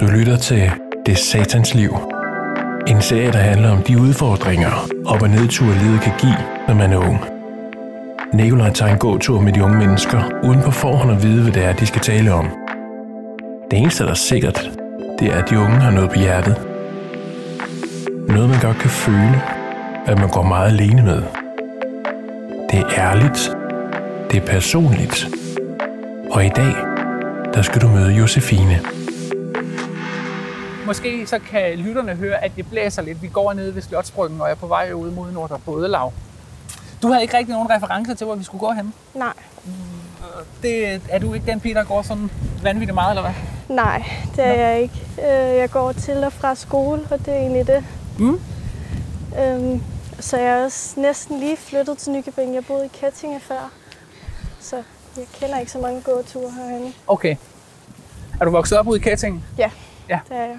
Du lytter til Det Satans Liv. En serie, der handler om de udfordringer, op- og nedture livet kan give, når man er ung. Nikolaj tager en gåtur med de unge mennesker, uden på forhånd at vide, hvad det er, de skal tale om. Det eneste, der er sikkert, det er, at de unge har noget på hjertet. Noget, man godt kan føle, at man går meget alene med. Det er ærligt. Det er personligt. Og i dag, der skal du møde Josefine. Måske så kan lytterne høre, at det blæser lidt. Vi går ned ved Slotsbryggen og er på vej ud mod Nordre Bådelav. Du havde ikke rigtig nogen referencer til, hvor vi skulle gå hen. Nej, Det, er du ikke den pige, der går sådan vanvittigt meget, eller hvad? nej, det er jeg ikke. Øh, Jeg går til og fra skole, og det er egentlig det. Mm. Øhm, Så jeg er også næsten lige flyttet til Nykøbing. Jeg boede i Kettinge før, så jeg kender ikke så mange gåture herhenne. Okay. Er du vokset op ude i Ketting? Ja, Ja. det er jeg.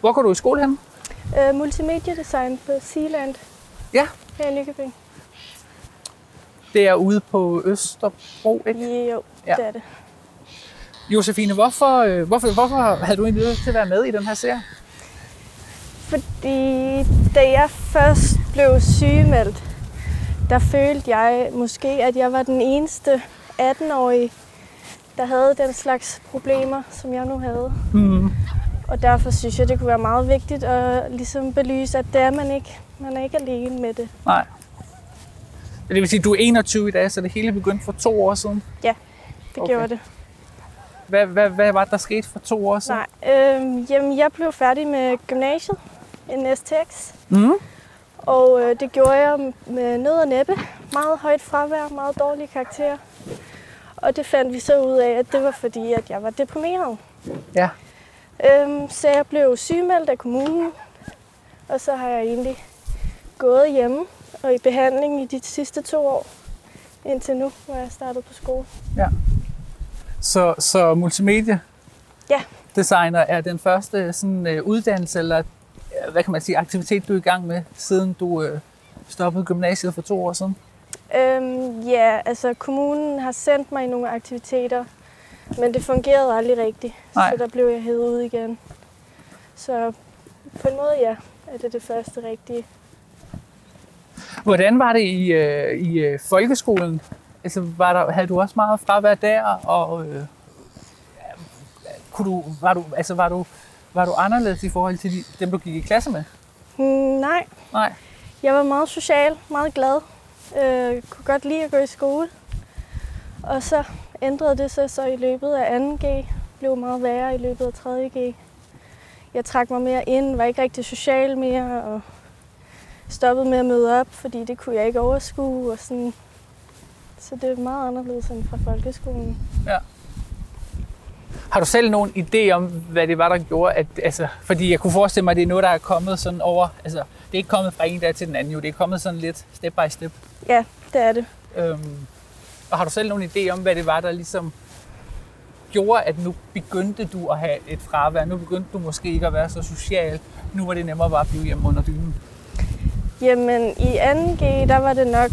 Hvor går du i skole hen? Øh, multimediedesign på Sealand Ja. her i Nykøbing. Det er ude på Østerbro, ikke? Jo, Ja. det er det. Josefine, hvorfor, øh, hvorfor, hvorfor havde du egentlig lyst til at være med i den her serie? Fordi da jeg først blev sygemeldt, der følte jeg måske, at jeg var den eneste 18-årige, der havde den slags problemer, som jeg nu havde. Mm. Og derfor synes jeg, det kunne være meget vigtigt at ligesom belyse, at det er man ikke. Man er ikke alene med det. Nej. Det vil sige, at du er 21 i dag, så det hele begyndte for to år siden. Det Okay. okay. gjorde det. Hvad, hvad, hvad var det, der skete for to år siden? Nej, øh, jamen, jeg blev færdig med gymnasiet, en STX. Mm. Og øh, det gjorde jeg med nød og næppe. Meget højt fravær, meget dårlige karakterer. Og det fandt vi så ud af, at det var fordi, at jeg var deprimeret. Ja. Øhm, så jeg blev sygemeldt af kommunen. Og så har jeg egentlig gået hjemme og i behandling i de sidste to år. Indtil nu, hvor jeg startede på skole. Så, så multimedie Ja. designer er den første sådan, øh, uddannelse, eller hvad kan man sige, aktivitet, du er i gang med, siden du øh, stoppede gymnasiet for to år siden? Øhm, ja, altså kommunen har sendt mig nogle aktiviteter, men det fungerede aldrig rigtigt. Nej. Så der blev jeg hævet ud igen. Så på en måde, ja, er det det første rigtige. Hvordan var det i, øh, i øh, folkeskolen? Altså, var der, havde du også meget fravær der, og øh, kunne du, var, du, altså, var, du, var du anderledes i forhold til de, dem, du gik i klasse med? Hmm, nej, Nej. jeg var meget social, meget glad. Øh, kunne godt lide at gå i skole. Og så ændrede det sig så i løbet af 2G. Blev meget værre i løbet af 3G. Jeg trak mig mere ind, var ikke rigtig social mere, og stoppede med at møde op, fordi det kunne jeg ikke overskue. Og sådan. Så det er meget anderledes end fra folkeskolen. Har du selv nogen idé om, hvad det var, der gjorde, at, altså, fordi jeg kunne forestille mig, at det er noget, der er kommet sådan over, altså, det er ikke kommet fra en dag til den anden, jo, det er kommet sådan lidt step by step. Ja, det er det. Øhm, og har du selv nogen idé om, hvad det var, der ligesom gjorde, at nu begyndte du at have et fravær, nu begyndte du måske ikke at være så social, nu var det nemmere bare at blive hjemme under dynen? Jamen, i 2G, der var det nok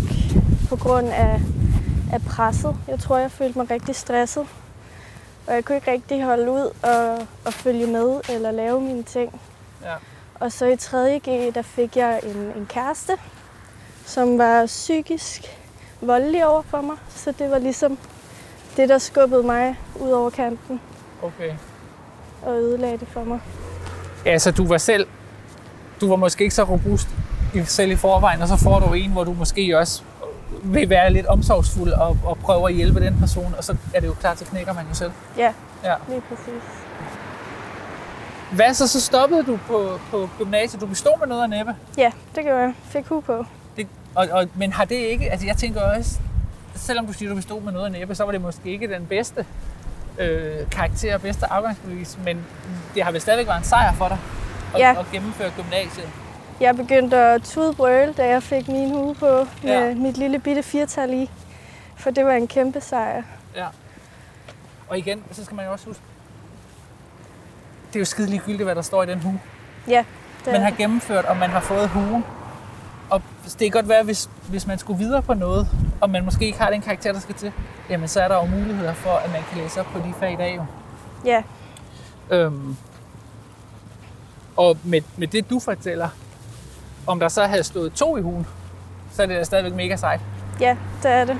på grund af, af presset. Jeg tror, jeg følte mig rigtig stresset. Og jeg kunne ikke rigtig holde ud og, og følge med eller lave mine ting. Ja. Og så i 3G, der fik jeg en, en kæreste, som var psykisk voldelig over for mig. Så det var ligesom det, der skubbede mig ud over kanten Okay. og ødelagde det for mig. Ja, så du var selv, du var måske ikke så robust i, selv i forvejen, og så får du en, hvor du måske også vil være lidt omsorgsfuld og, og prøve at hjælpe den person, og så er det jo klart, så knækker man jo selv. Ja, Ja. lige præcis. Hvad så, så stoppede du på, på gymnasiet? Du bestod med noget af næppe. Ja, det gjorde jeg. Fik hu på. Det, og, og, men har det ikke, altså jeg tænker også, selvom du siger, du bestod med noget af næppe, så var det måske ikke den bedste øh, karakter og bedste afgangsbevis, men det har vel stadigvæk været en sejr for dig at, Ja. at gennemføre gymnasiet. Jeg begyndte at tudbrøle, da jeg fik min hue på med Ja. mit lille bitte firtal i. For det var en kæmpe sejr. Ja. Og igen, så skal man jo også huske, det er jo skide ligegyldigt, hvad der står i den hue. Ja, det Man har gennemført, og man har fået huen. Og det kan godt være, hvis, hvis man skulle videre på noget, og man måske ikke har den karakter, der skal til, jamen så er der jo muligheder for, at man kan læse op på de fag i dag jo. Ja, Øhm, og med, med det, du fortæller, om der så havde stået to i hugen, så er det da stadigvæk mega sejt. ja, det er det.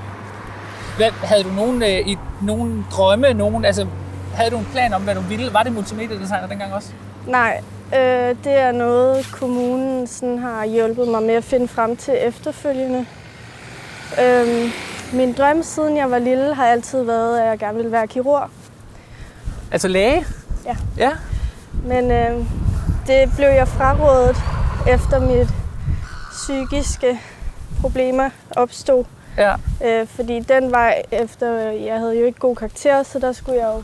Hvad, havde du nogen, øh, i, nogen drømme, nogen, altså, havde du en plan om, hvad du ville? Var det multimediedesigner dengang også? Nej, øh, det er noget, kommunen sådan har hjulpet mig med at finde frem til efterfølgende. Øh, min drøm siden jeg var lille har altid været, at jeg gerne ville være kirurg. Altså læge? Ja. Ja? Men øh, det blev jeg frarådet efter mit psykiske problemer opstod. Ja. Øh, fordi den vej efter, jeg havde jo ikke god karakter, så der skulle jeg jo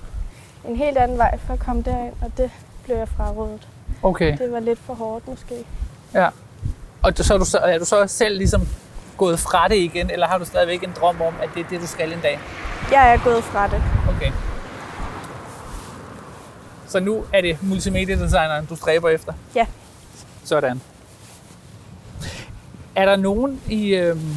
en helt anden vej for at komme derind, og det blev jeg frarådet. Okay. Det var lidt for hårdt måske. Ja. Og så er, du så, er du så selv ligesom gået fra det igen, eller har du stadigvæk en drøm om, at det er det, du skal en dag? Jeg er gået fra det. Okay. Så nu er det multimediedesigneren, du stræber efter? Ja. Sådan. Er der nogen i... Øhm,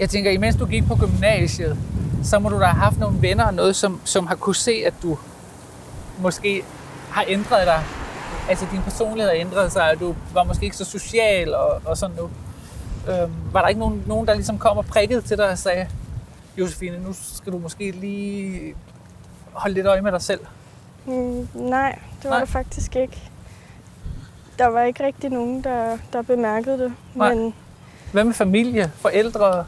jeg tænker, imens du gik på gymnasiet, så må du da have haft nogle venner og noget, som, som har kunne se, at du måske har ændret dig. Altså din personlighed har ændret sig, og du var måske ikke så social og, og sådan nu. Øhm, var der ikke nogen, nogen, der ligesom kom og prikkede til dig og sagde, Josefine, nu skal du måske lige holde lidt øje med dig selv? Mm, nej, det var Nej. der faktisk ikke. Der var ikke rigtig nogen, der, der bemærkede det. Nej. Men Hvad med familie, forældre?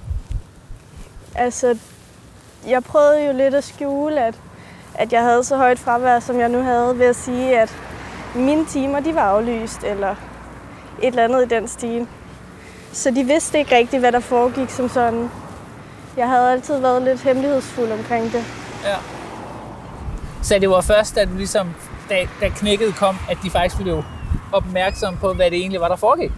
altså, jeg prøvede jo lidt at skjule, at, at jeg havde så højt fravær, som jeg nu havde, ved at sige, at mine timer de var aflyst, eller et eller andet i den stil. Så de vidste ikke rigtigt, hvad der foregik som sådan. Jeg havde altid været lidt hemmelighedsfuld omkring det. Ja. Så det var først, du ligesom, da, da knækket kom, at de faktisk blev opmærksomme på, hvad det egentlig var, der foregik?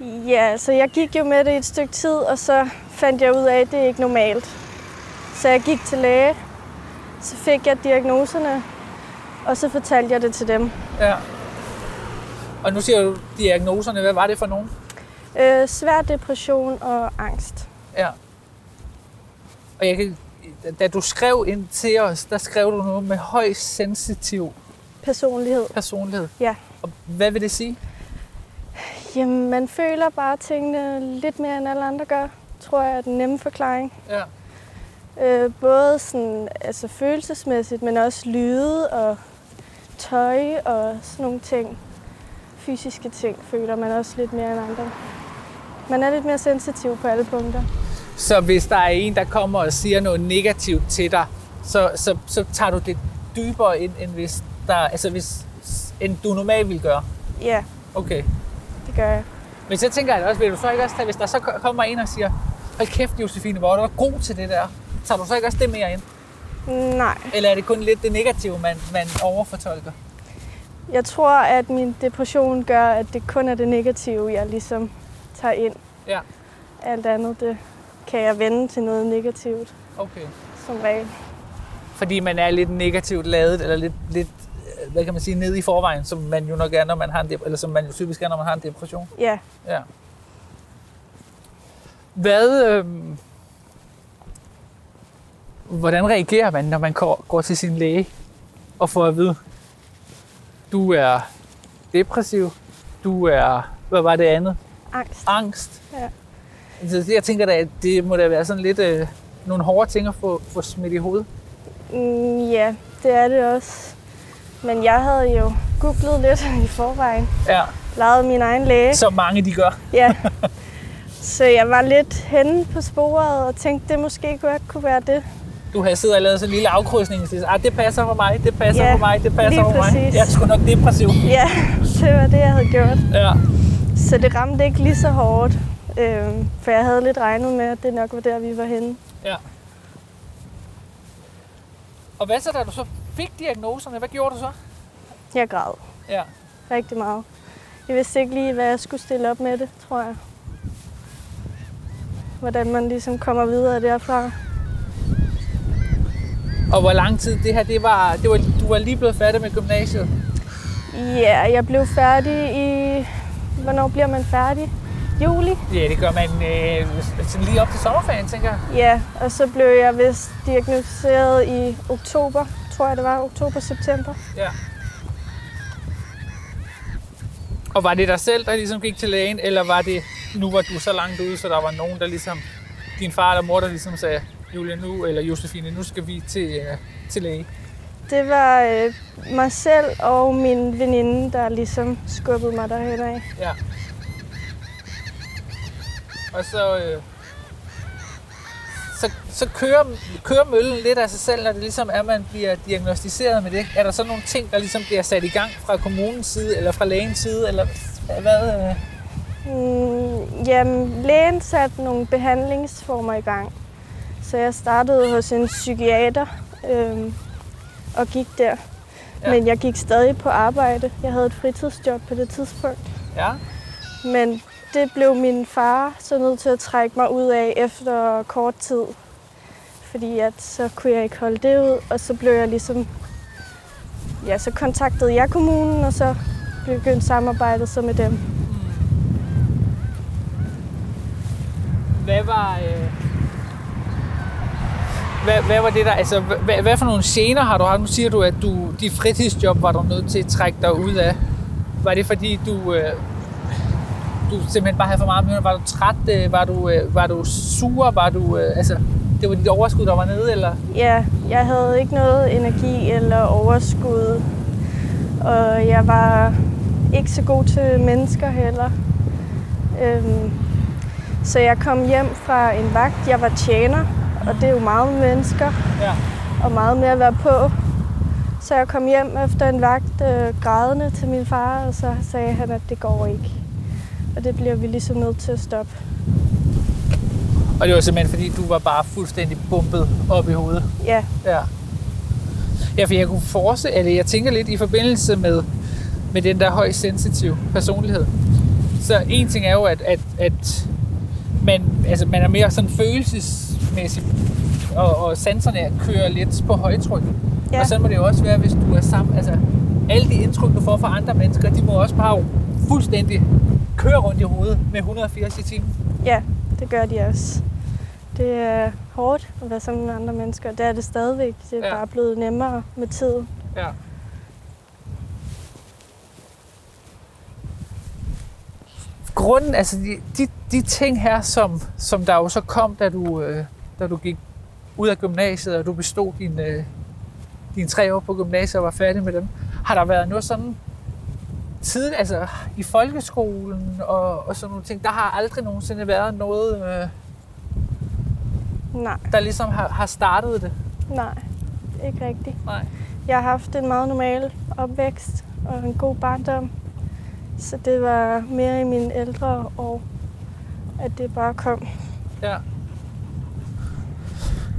Ja, så jeg gik jo med det et stykke tid, og så fandt jeg ud af, at det er ikke normalt. Så jeg gik til læge, så fik jeg diagnoserne, og så fortalte jeg det til dem. Ja. Og nu siger du diagnoserne. Hvad var det for nogen? Øh, svær depression og angst. Ja. Og jeg kan, da du skrev ind til os, der skrev du noget med høj sensitiv Personlighed. personlighed. Ja. Og hvad vil det sige? Jamen, man føler bare tingene lidt mere, end alle andre gør, tror jeg er den nemme forklaring. Ja. Øh, både sådan, altså følelsesmæssigt, men også lyde og tøj og sådan nogle ting. Fysiske ting føler man også lidt mere end andre. Man er lidt mere sensitiv på alle punkter. Så hvis der er en, der kommer og siger noget negativt til dig, så, så, så tager du det dybere ind, end hvis, der, altså hvis, end du normalt vil gøre. Ja, Okay. det gør jeg. Men så tænker jeg også, vil du så ikke også tage, hvis der så kommer en og siger, hold kæft Josefine, hvor er du er god til det der. Tager du så ikke også det mere ind? Nej, Eller er det kun lidt det negative, man, man overfortolker? jeg tror, at min depression gør, at det kun er det negative, jeg ligesom tager ind. Ja. Alt andet, det kan jeg vende til noget negativt, Okay. som regel. Fordi man er lidt negativt ladet, eller lidt, lidt hvad kan man sige, nede i forvejen, som man jo nok er, når man har en eller som man jo typisk er, når man har en depression. Ja, Ja. Hvad, øhm, hvordan reagerer man, når man går, går til sin læge og får at vide, du er depressiv, du er, hvad var det andet? angst. Angst. Ja. Altså, jeg tænker da, at det må da være sådan lidt øh, nogle hårde ting at få, få smidt i hovedet. Mm, ja, det er det også. Men jeg havde jo googlet lidt i forvejen. Ja, Lavet min egen læge. som mange de gør. Ja. Så jeg var lidt henne på sporet og tænkte, det måske godt kunne være det. Du har siddet og lavet sådan en lille afkrydsning og ah, det passer for mig, det passer Ja, for mig, det passer for mig. præcis. Jeg er sgu nok depressiv. Ja, det var det, jeg havde gjort. Ja. Så det ramte ikke lige så hårdt. Øhm, for jeg havde lidt regnet med, at det nok var der, vi var henne. ja. Og hvad så, da du så fik diagnoserne? Hvad gjorde du så? Jeg græd Ja. rigtig meget. Jeg vidste ikke lige, hvad jeg skulle stille op med det, tror jeg. Hvordan man ligesom kommer videre derfra. Og hvor lang tid det her, det var, det var, du var lige blevet færdig med gymnasiet? Ja, jeg blev færdig i... Hvornår bliver man færdig? juli. Ja, det gør man øh, lige op til sommerferien, tænker jeg. Ja, og så blev jeg vist diagnosticeret i oktober, tror jeg det var, oktober-september. Ja. Og var det dig selv, der ligesom gik til lægen, eller var det, nu var du så langt ude, så der var nogen, der ligesom, din far eller mor, der ligesom sagde, Julia nu, eller Josefine, nu skal vi til, øh, til læge? Det var øh, mig selv og min veninde, der ligesom skubbede mig derhen af. Ja. Og så, øh, så, kører, kører møllen lidt af sig selv, når det ligesom er, at man bliver diagnostiseret med det. Er der så nogle ting, der ligesom bliver sat i gang fra kommunens side, eller fra lægens side, eller hvad? Øh? Mm, jamen, lægen satte nogle behandlingsformer i gang. Så jeg startede hos en psykiater øh, og gik der. Ja. Men jeg gik stadig på arbejde. Jeg havde et fritidsjob på det tidspunkt. Ja, Men det blev min far så nødt til at trække mig ud af efter kort tid. Fordi at så kunne jeg ikke holde det ud, og så blev jeg ligesom... Ja, så kontaktede jeg kommunen, og så begyndte samarbejdet så med dem. hvad var... Øh, hvad, hvad var det der, altså, hvad, hvad for nogle scener har du haft? Nu siger du, at du, dit fritidsjob var du nødt til at trække dig ud af. Var det fordi, du, øh, du simpelthen bare havde for meget med? Var du træt? Øh, var, du, øh, var du sur? Var du, øh, altså, det var dit overskud, der var nede, eller? Ja, jeg havde ikke noget energi eller overskud. Og jeg var ikke så god til mennesker heller. Øhm, så jeg kom hjem fra en vagt. Jeg var tjener, og det er jo meget mennesker Ja. og meget med at være på. Så jeg kom hjem efter en vagt øh, grædende til min far, og så sagde han, at det går ikke. Og det bliver vi ligesom nødt til at stoppe. Og det var simpelthen, fordi du var bare fuldstændig bumpet op i hovedet. Ja, Ja. Ja, for jeg kunne forestille, eller jeg tænker lidt i forbindelse med, med den der højst sensitive personlighed. Så en ting er jo, at, at, at man, altså, man er mere sådan følelsesmæssig, og, og sanserne kører lidt på højtryk. Ja. Og så må det jo også være, hvis du er sammen, altså alle de indtryk, du får fra andre mennesker, de må også bare fuldstændig køre rundt i hovedet med 180 i timen. ja, det gør de også. Det er hårdt at være sammen med andre mennesker. Det er det stadigvæk. Det er Ja. bare blevet nemmere med tiden. Ja. Grunden, altså de, de, de ting her, som, som der jo så kom, da du, øh, da du gik ud af gymnasiet, og du bestod din, øh, dine tre år på gymnasiet og var færdig med dem, har der været noget sådan tid, altså i folkeskolen og, og sådan nogle ting, der har aldrig nogensinde været noget, øh, Nej, der ligesom har, har startet det. nej, ikke rigtigt. Nej. Jeg har haft en meget normal opvækst og en god barndom. Så det var mere i mine ældre år, at det bare kom. Ja.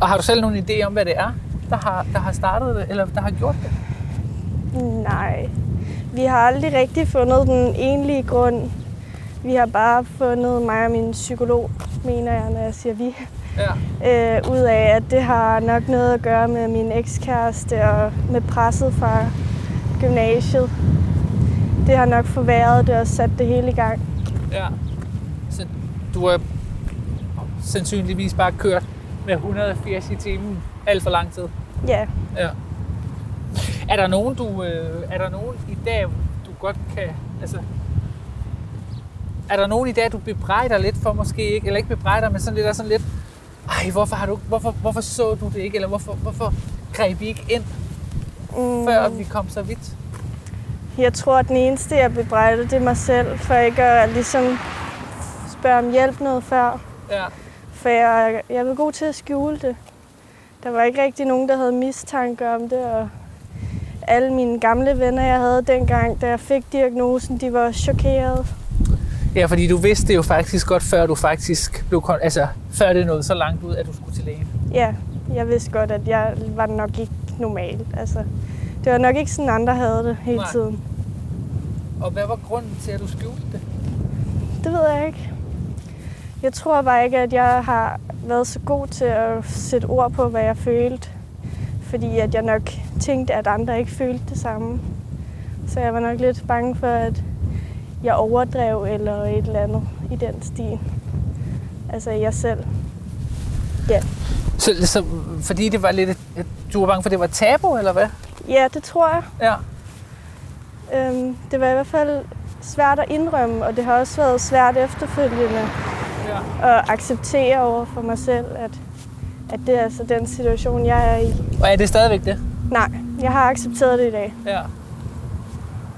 Og har du selv nogen idé om, hvad det er, der har, der har startet det, eller der har gjort det? Nej, vi har aldrig rigtig fundet den egentlige grund. Vi har bare fundet mig og min psykolog, mener jeg, når jeg siger vi, Ja. øh, ud af, at det har nok noget at gøre med min ekskæreste og med presset fra gymnasiet. Det har nok forværret det og sat det hele i gang. ja. Så du har sandsynligvis bare kørt med 180 i timen alt for lang tid. Ja, Ja. Er der nogen, du, øh, er der nogen i dag, du godt kan, altså, er der nogen i dag, du bebrejder lidt for måske ikke, eller ikke bebrejder, men sådan lidt, er sådan lidt, ej, hvorfor, har du, hvorfor, hvorfor så du det ikke, eller hvorfor, hvorfor greb I ikke ind, mm, før vi kom så vidt? jeg tror, at den eneste, jeg bebrejder, det er mig selv, for ikke at ligesom spørge om hjælp noget før. Ja. For jeg, jeg var god til at skjule det. Der var ikke rigtig nogen, der havde mistanke om det, og alle mine gamle venner, jeg havde dengang, da jeg fik diagnosen, de var chokerede. Ja, fordi du vidste det jo faktisk godt, før du faktisk blev, kon- altså, før det nåede så langt ud, at du skulle til lægen. Ja, jeg vidste godt, at jeg var nok ikke normal. Altså, det var nok ikke sådan, andre havde det hele Nej. tiden. Og hvad var grunden til, at du skjulte det? Det ved jeg ikke. Jeg tror bare ikke, at jeg har været så god til at sætte ord på, hvad jeg følte. Fordi at jeg nok tænkte, at andre ikke følte det samme. Så jeg var nok lidt bange for, at jeg overdrev eller et eller andet i den stil. Altså jeg selv. Så, så, fordi det var lidt... et- Du var bange for, at det var tabu, eller hvad? Ja, det tror jeg. Ja. Øhm, det var i hvert fald svært at indrømme, og det har også været svært efterfølgende ja. at acceptere over for mig selv, at, at det er altså den situation, jeg er i. Og er det stadigvæk det? Nej, jeg har accepteret det i dag. Ja.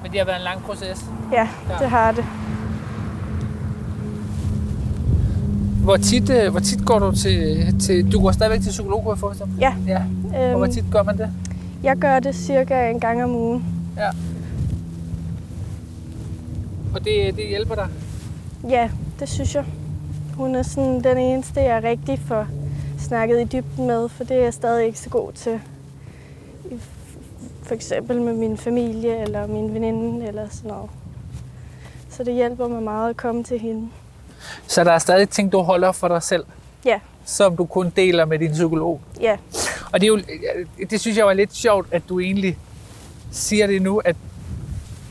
Men det har været en lang proces. Ja, Ja. det har det. Hvor tit, øh, hvor tit går du til, til... Du går stadigvæk til psykolog, kunne jeg forestille? Ja. ja. Og hvor Øhm, tit gør man det? jeg gør det cirka en gang om ugen. Ja. Og det, det hjælper dig? Ja, det synes jeg. Hun er sådan den eneste, jeg rigtig får snakket i dybden med, for det er jeg stadig ikke så god til. For eksempel med min familie eller min veninde eller sådan noget. Så det hjælper mig meget at komme til hende. Så der er stadig ting, du holder for dig selv? Ja. Som du kun deler med din psykolog? Ja, Og det, er jo, det synes jeg var lidt sjovt, at du egentlig siger det nu, at,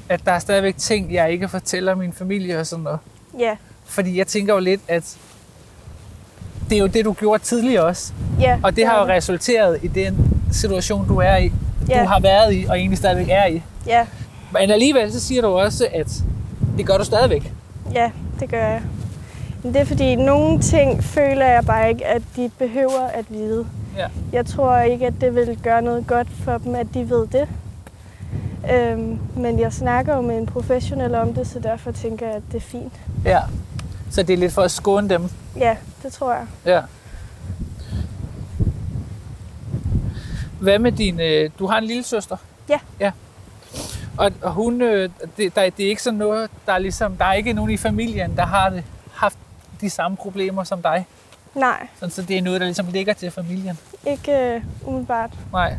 at der er stadigvæk ting, jeg ikke fortæller min familie og sådan noget. ja, Fordi jeg tænker jo lidt, at det er jo det, du gjorde tidligere også. ja. Og det har jo er resulteret i den situation, du er i. Ja. Du har været i, og egentlig stadigvæk er i. Ja, Men alligevel, så siger du også, at det gør du stadigvæk. ja, det gør jeg. Men det er fordi, nogle ting føler jeg bare ikke, at de behøver at vide. Ja. Jeg tror ikke, at det vil gøre noget godt for dem, at de ved det. Øhm, men jeg snakker jo med en professionel om det, så derfor tænker jeg, at det er fint. Ja. Så det er lidt for at skåne dem. Ja, det tror jeg. Ja. Hvad med din... Øh, du har en lille søster? Ja. Ja. Og, og hun, øh, det, der, det er ikke sådan noget, der er ligesom, der er ikke nogen i familien, der har det, haft de samme problemer som dig. Nej, Sådan, så det er noget, der ligesom ligger til familien. ikke øh, umiddelbart. Nej.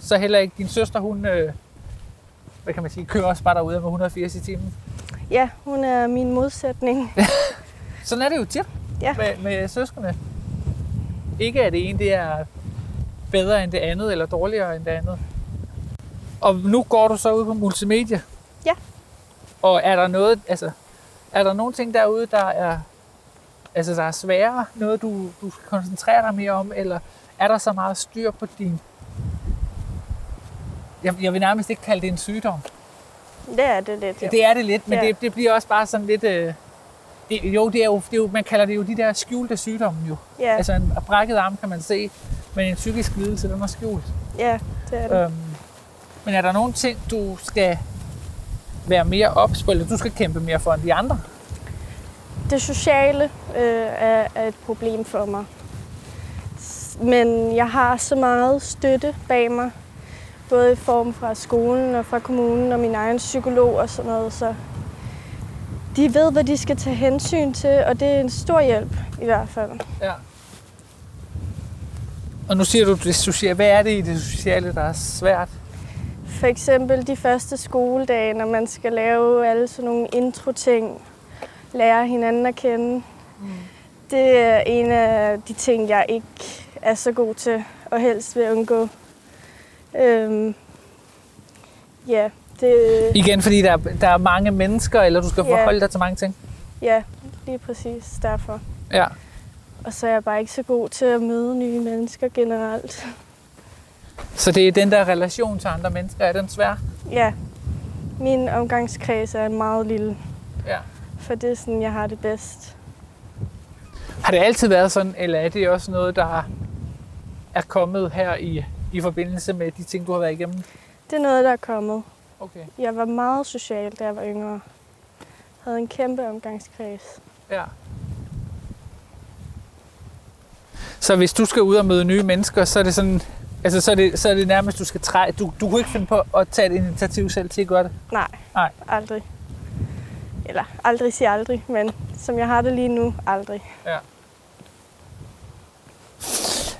Så heller ikke din søster, hun, øh, hvad kan man sige, kører også bare derude med 180 i timen. Ja, hun er min modsætning. Sådan er det jo tit Ja. med, med søskende. Ikke at det ene det er bedre end det andet, eller dårligere end det andet. Og nu går du så ud på multimedia. Ja. Og er der noget, altså, er der nogle ting derude, der er, altså, der er sværere? Noget, du, du skal koncentrere dig mere om? Eller er der så meget styr på din... Jeg, jeg vil nærmest ikke kalde det en sygdom. Det er det lidt, jo. Det er det lidt, men Ja. det, det bliver også bare sådan lidt... Øh, det, jo, det er jo, det er jo, man kalder det jo de der skjulte sygdomme jo. Ja, Altså en brækket arm kan man se, men en psykisk lidelse, den er skjult. ja, det er det. Øhm, men er der nogle ting, du skal være mere ops på, eller du skal kæmpe mere for end de andre? Det sociale øh, er, er et problem for mig. Men jeg har så meget støtte bag mig, både i form fra skolen og fra kommunen og min egen psykolog og sådan noget, så de ved, hvad de skal tage hensyn til, og det er en stor hjælp i hvert fald. Ja. Og nu siger du det sociale. Hvad er det i det sociale, der er svært? For eksempel de første skoledage, når man skal lave alle sådan nogle intro-ting, lære hinanden at kende. Mm. Det er en af de ting, jeg ikke er så god til, og helst vil undgå. Øhm, ja, det, Igen, fordi der, er- der er mange mennesker, eller du skal Ja. forholde dig til mange ting. ja, lige præcis derfor. Ja. Og så er jeg bare ikke så god til at møde nye mennesker generelt. Så det er den der relation til andre mennesker, er den svær? Ja, min omgangskreds er meget lille, Ja. for det er sådan, jeg har det bedst. Har det altid været sådan, eller er det også noget, der er kommet her i, i forbindelse med de ting, du har været igennem? Det er noget, der er kommet. Okay. Jeg var meget social, da jeg var yngre. Havde en kæmpe omgangskreds. Ja. Så hvis du skal ud og møde nye mennesker, så er det sådan, altså så er det, så er det nærmest, du skal træ, du, du kunne ikke finde på at tage et initiativ selv til at gøre det. Nej, Nej. aldrig. Eller aldrig sige aldrig, men som jeg har det lige nu, aldrig. Ja.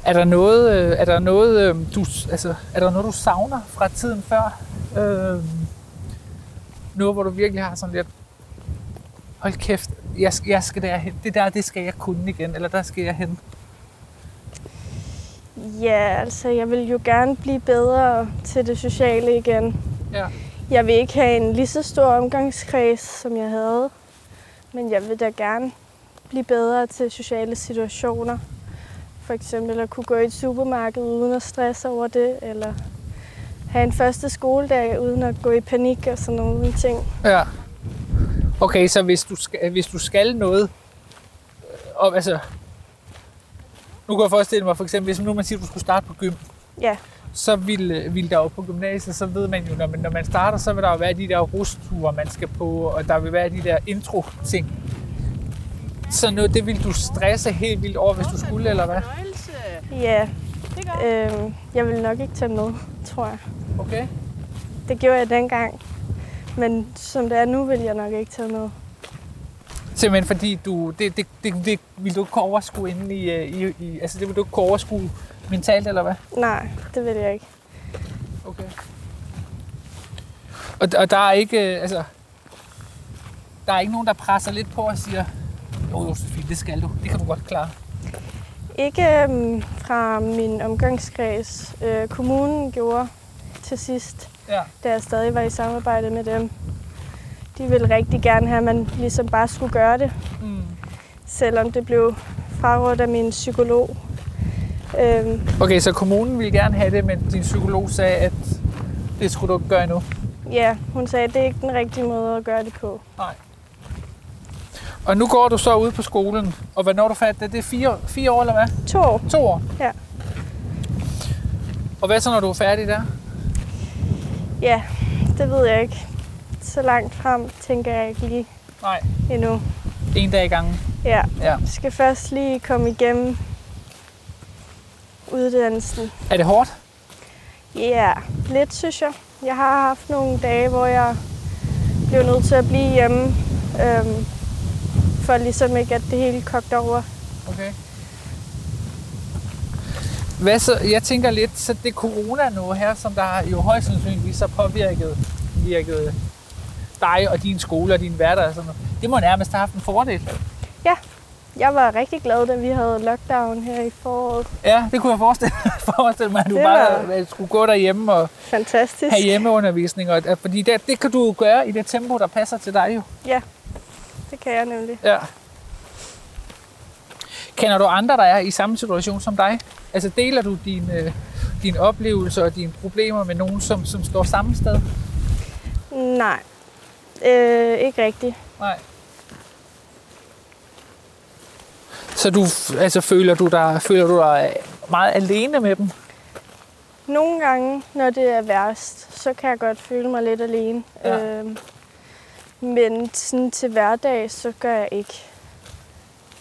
Er der noget, øh, er der noget, øh, du, altså, er der noget, du savner fra tiden før? Øh, noget, hvor du virkelig har sådan lidt, hold kæft, jeg, skal- jeg skal derhen. Det der, det skal jeg kunne igen, eller der skal jeg hen. Ja, altså jeg vil jo gerne blive bedre til det sociale igen. Ja. Jeg vil ikke have en lige så stor omgangskreds, som jeg havde. men jeg vil da gerne blive bedre til sociale situationer. For eksempel at kunne gå i et supermarked uden at stresse over det, eller have en første skoledag uden at gå i panik og sådan nogle ting. Ja. Okay, så hvis du skal, hvis du skal noget, øh, og altså, nu kan jeg forestille mig for eksempel, hvis nu man siger, at du skulle starte på gym, Ja, så vil, øh, vil der jo på gymnasiet, så ved man jo, når man, når man starter, så vil der jo være de der rusture, man skal på, og der vil være de der intro-ting. Så noget, det vil du stresse helt vildt over, hvis du skulle, eller hvad? ja. Øhm, jeg vil nok ikke tage med, tror jeg. Okay. Det gjorde jeg dengang. Men som det er nu, vil jeg nok ikke tage med. Simpelthen fordi du, det, det, det, det vil du ikke kunne overskue inde i, øh, i, i, altså det vil du ikke kunne overskue mentalt, eller hvad? Nej, det vil jeg ikke. Okay. Og, og der er ikke, øh, altså, der er ikke nogen, der presser lidt på og siger, jo, Josefine, det skal du. Det kan du godt klare. Ikke øhm, fra min omgangskreds. Øh, kommunen gjorde til sidst, Ja. da jeg stadig var i samarbejde med dem. De ville rigtig gerne have, at man ligesom bare skulle gøre det, Mm. selvom det blev frarådt af min psykolog. Øhm, Okay, så kommunen ville gerne have det, men din psykolog sagde, at det skulle du ikke gøre endnu. ja, hun sagde, at det er ikke den rigtige måde at gøre det på. Nej. Og nu går du så ude på skolen, og hvornår er du færdig? Det er fire, fire år, eller hvad? To år. To år? Ja. Og hvad så, når du er færdig der? Ja, det ved jeg ikke. Så langt frem tænker jeg ikke lige Nej, endnu. en dag i gangen. Ja, Ja. jeg skal først lige komme igennem uddannelsen. Er det hårdt? Ja, lidt synes jeg. Jeg har haft nogle dage, hvor jeg blev nødt til at blive hjemme, øhm, for ligesom ikke, at det hele kogte over. Okay. Hvad så? Jeg tænker lidt, så det corona nu her, som der jo højst sandsynligvis har påvirket virket dig og din skole og din hverdag og sådan noget. Det må nærmest have haft en fordel. Jeg var rigtig glad, da vi havde lockdown her i foråret. Ja, det kunne jeg forestille, forestille mig, at du Det bare var- øh, skulle gå derhjemme og Fantastisk. have hjemmeundervisning. Og, fordi det, det kan du jo gøre i det tempo, der passer til dig jo. Ja, det kan jeg nemlig. Ja. Kender du andre, der er i samme situation som dig? Altså deler du dine, øh, dine oplevelser og dine problemer med nogen, som, som står samme sted? Nej, øh, ikke rigtigt. Nej. Så du, altså, føler, du dig, føler du dig meget alene med dem? Nogle gange, når det er værst, så kan jeg godt føle mig lidt alene. Ja. Øhm, men sådan til hverdag, så gør jeg ikke.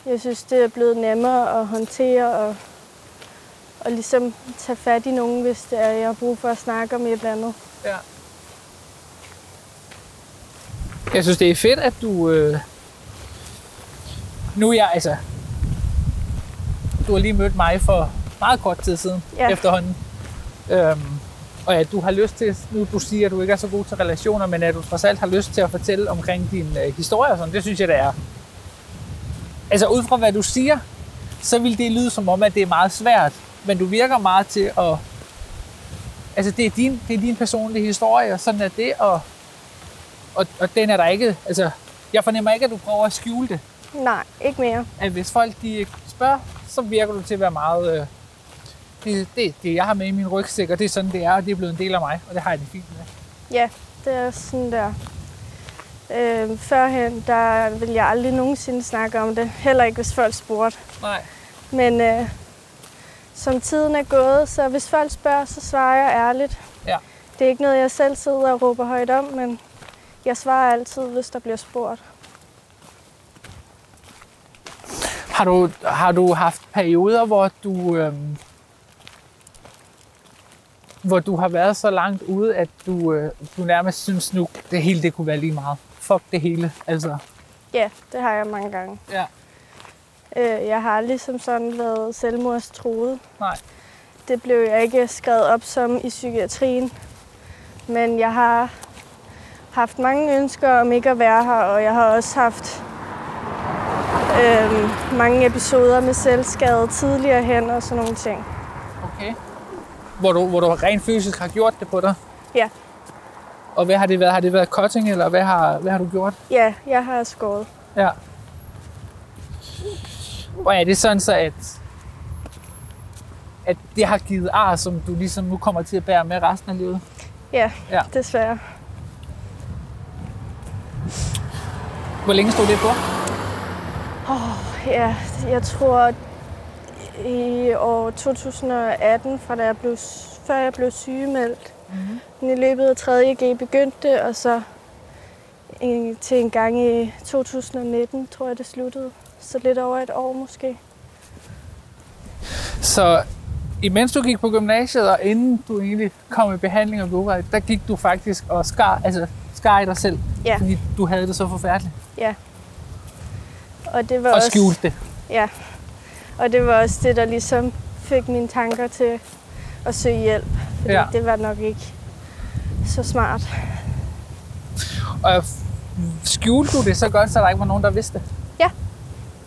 Jeg synes, det er blevet nemmere at håndtere og, og ligesom tage fat i nogen, hvis det er, jeg har brug for at snakke om et eller andet. Ja. Jeg synes, det er fedt, at du... Øh... Nu er jeg, altså... Du har lige mødt mig for meget kort tid siden Ja. efterhånden. Øhm, og at du har lyst til, nu du siger, at du ikke er så god til relationer, men at du trods alt har lyst til at fortælle omkring din øh, historie og sådan, det synes jeg, det er. Altså ud fra hvad du siger, så vil det lyde som om, at det er meget svært, men du virker meget til at Altså, det er din, det er din personlige historie, og sådan er det, og, og, og den er der ikke, altså, jeg fornemmer ikke, at du prøver at skjule det. Nej, ikke mere. At hvis folk de spørger, så virker du til at være meget, øh, det, det, det jeg har med i min rygsæk, og det er sådan, det er, og det er blevet en del af mig, og det har jeg det fint med. Ja, det er sådan der. Øh, førhen, der ville jeg aldrig nogensinde snakke om det. Heller ikke, hvis folk spurgte. Nej. Men øh, som tiden er gået, så hvis folk spørger, så svarer jeg ærligt. Ja. Det er ikke noget, jeg selv sidder og råber højt om, men jeg svarer altid, hvis der bliver spurgt. Har du, har du haft perioder, hvor du, øhm, hvor du har været så langt ude, at du, øh, du nærmest synes nu, det hele det kunne være lige meget? Fuck det hele, altså. Ja, det har jeg mange gange. Ja. Øh, jeg har aldrig som sådan været selvmordstruet. Nej. Det blev jeg ikke skrevet op som i psykiatrien. Men jeg har haft mange ønsker om ikke at være her, og jeg har også haft øh, mange episoder med selvskade tidligere hen og sådan nogle ting. Okay. Hvor du, hvor du rent fysisk har gjort det på dig? Ja. Og hvad har det været? Har det været cutting, eller hvad har, hvad har du gjort? Ja, jeg har skåret. Ja. Og er det sådan så, at, at det har givet ar, som du ligesom nu kommer til at bære med resten af livet? Ja, Ja. desværre. Hvor længe stod det på? Ja, jeg tror i år 2018, fra da jeg blev, før jeg blev sygemeldt. Mhm. Men i løbet af 3.G begyndte det, og så en, til en gang i 2019, tror jeg det sluttede. Så lidt over et år måske. Så imens du gik på gymnasiet, og inden du egentlig kom i behandling og blev der gik du faktisk og skar, altså skar i dig selv, Ja. fordi du havde det så forfærdeligt. Og det var Og også, skjulte det. Ja. Og det var også det, der ligesom fik mine tanker til at søge hjælp. Fordi Ja. ja. det var nok ikke så smart. Og skjulte du det så godt, så der ikke var nogen, der vidste det?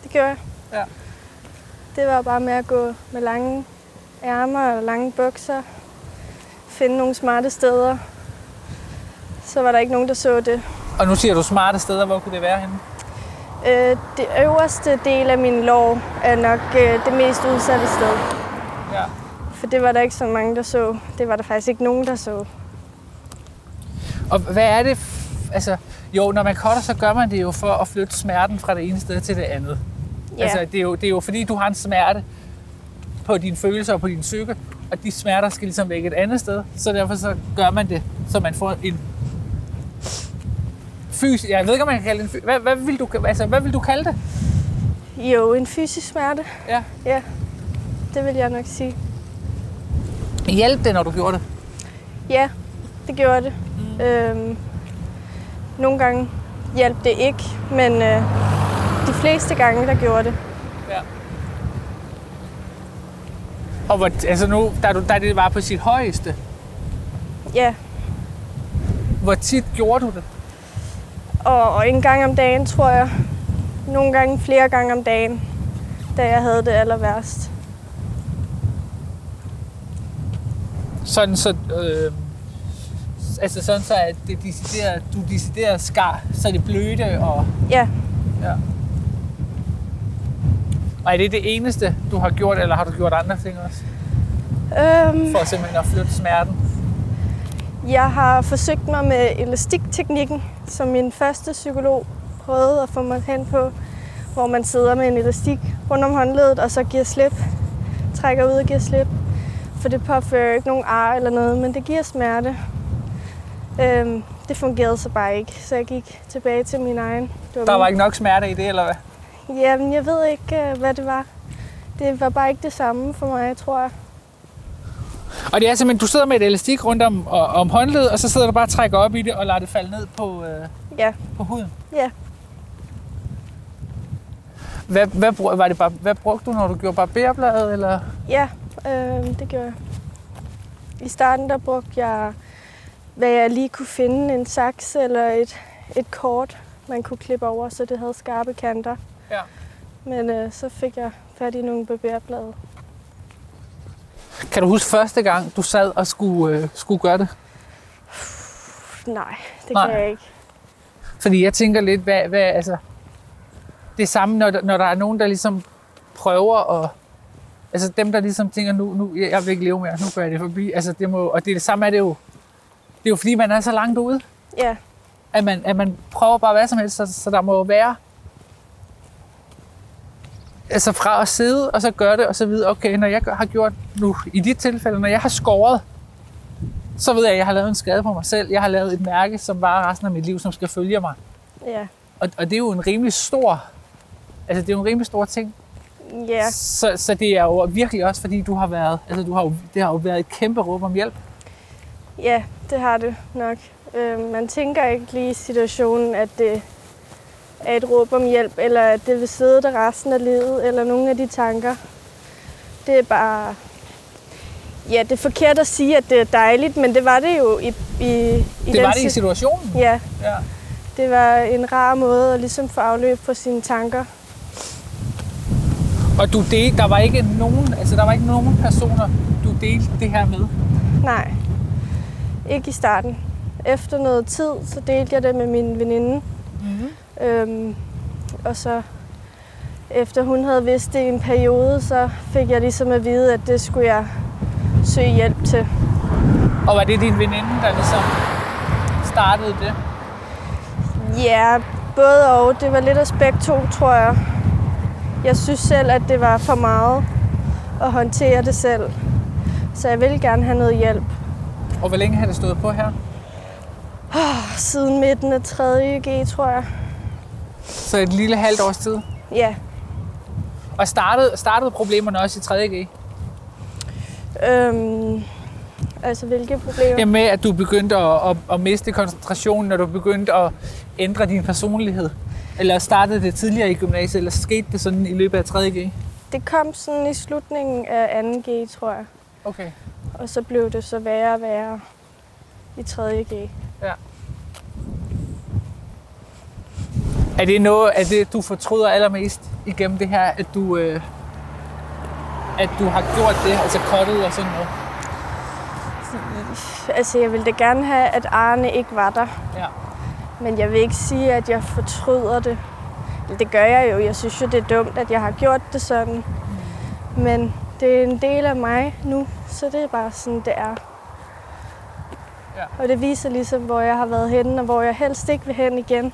Det gjorde jeg. Ja. Det var bare med at gå med lange ærmer og lange bukser. Finde nogle smarte steder. Så var der ikke nogen, der så det. Og nu siger du smarte steder, hvor kunne det være henne? Øh, det øverste del af min lår er nok øh, det mest udsatte sted. Ja. For det var der ikke så mange, der så. Det var der faktisk ikke nogen, der så. Og hvad er det? Altså, jo, når man cutter, så gør man det jo for at flytte smerten fra det ene sted til det andet. Ja, Altså, det er, jo, det er jo fordi, du har en smerte på dine følelser og på din psyke, og de smerter skal ligesom væk et andet sted, så derfor så gør man det, så man får en fys... Jeg ved ikke, om man kan kalde det en. Hvad, hvad, vil du, altså, hvad vil du kalde det? jo, en fysisk smerte. Ja. Ja, det vil jeg nok sige. Hjælp det, når du gjorde det. Ja, det gjorde det. Mm. Øhm, nogle gange hjalp det ikke, men øh, de fleste gange, der gjorde det. Ja. Og hvor, altså nu, da, du, da det var på sit højeste, Ja, hvor tit gjorde du det? Og, og en gang om dagen, tror jeg. Nogle gange flere gange om dagen, da jeg havde det aller værst. Sådan så... Øh, altså sådan så, at det decideret, du decideret skar, så det blødte og... Ja, Ja. Og er det det eneste, du har gjort, eller har du gjort andre ting også? øhm, For simpelthen at flytte smerten? Jeg har forsøgt mig med elastikteknikken, som min første psykolog prøvede at få mig hen på, hvor man sidder med en elastik rundt om håndledet, og så giver slip, trækker ud og giver slip. For det påfører ikke nogen ar eller noget, men det giver smerte. Øhm, det fungerede så bare ikke, så jeg gik tilbage til min egen. Det Der var ikke nok smerte i det, eller hvad? Jamen, jeg ved ikke, øh, hvad det var. Det var bare ikke det samme for mig, tror jeg. Og det er simpelthen, du sidder med et elastik rundt om, om håndledet, og så sidder du bare og trækker op i det, og lader det falde ned på, øh, Ja, på huden. ja. Hvad, hvad, var det bare, hvad brugte du, når du gjorde barberbladet, eller? Ja, øh, det gjorde jeg. I starten der brugte jeg, hvad jeg lige kunne finde, en saks eller et, et kort, man kunne klippe over, så det havde skarpe kanter. Ja. Men øh, så fik jeg fat i nogle barberblade. Kan du huske første gang, du sad og skulle, øh, skulle gøre det? Nej, det Nej. kan jeg ikke. Fordi jeg tænker lidt, hvad, hvad altså... Det er samme, når, der- når der er nogen, der ligesom prøver at... Altså dem, der ligesom tænker, nu, nu jeg vil ikke leve mere, nu går jeg det forbi. Altså det må, og det er det samme er det jo. Det er jo fordi, man er så langt ude, Ja, at man, at man prøver bare hvad som helst, så, så der må jo være... Altså fra at sidde og så gøre det, og så vide, okay, når jeg har gjort nu, i dit tilfælde, når jeg har skåret, så ved jeg, at jeg har lavet en skade på mig selv. Jeg har lavet et mærke, som varer resten af mit liv, som skal følge mig. ja, Og, og det er jo en rimelig stor, altså det er jo en rimelig stor ting. ja. Så, så det er jo virkelig også, fordi du har været, altså du har jo, det har jo været et kæmpe råb om hjælp. Ja, det har det nok. Øh, man tænker ikke lige i situationen, at det er et råb om hjælp, eller at det vil sidde der resten af livet, eller nogle af de tanker. Det er bare... Ja, det er forkert at sige, at det er dejligt, men det var det jo i, i, i Det var det i si- situationen. Ja, Ja. det var en rar måde at ligesom få afløb på sine tanker. Og du delte, der var ikke nogen, altså der var ikke nogen personer, du delte det her med. Nej, ikke i starten. Efter noget tid, så delte jeg det med min veninde. Mm-hmm. Øhm, og så efter hun havde vidst det i en periode, så fik jeg ligesom at vide, at det skulle jeg søge hjælp til. Og var det din veninde, der ligesom startede det? Ja, både og. Det var lidt af begge to, tror jeg. Jeg synes selv, at det var for meget at håndtere det selv. Så jeg vil gerne have noget hjælp. Og hvor længe har det stået på her? Siden midten af 3. G, tror jeg. Så et lille halvt års tid. Ja. Og startede, startede problemerne også i 3. G? Øhm, altså, hvilke problemer? Ja, med at du begyndte at, at, at miste koncentrationen, når du begyndte at ændre din personlighed. Eller startede det tidligere i gymnasiet, eller skete det sådan i løbet af 3. G? Det kom sådan i slutningen af 2. G, tror jeg. Okay. Og så blev det så værre og værre i 3. G. Er det noget af det, du fortryder allermest igennem det her, at du, øh, at du har gjort det, altså kottet og sådan noget? Altså, jeg ville da gerne have, at Arne ikke var der. Ja. Men jeg vil ikke sige, at jeg fortryder det. Det gør jeg jo. Jeg synes jo, det er dumt, at jeg har gjort det sådan. Men det er en del af mig nu, så det er bare sådan, det er. Ja. Og det viser ligesom, hvor jeg har været henne, og hvor jeg helst ikke vil hen igen.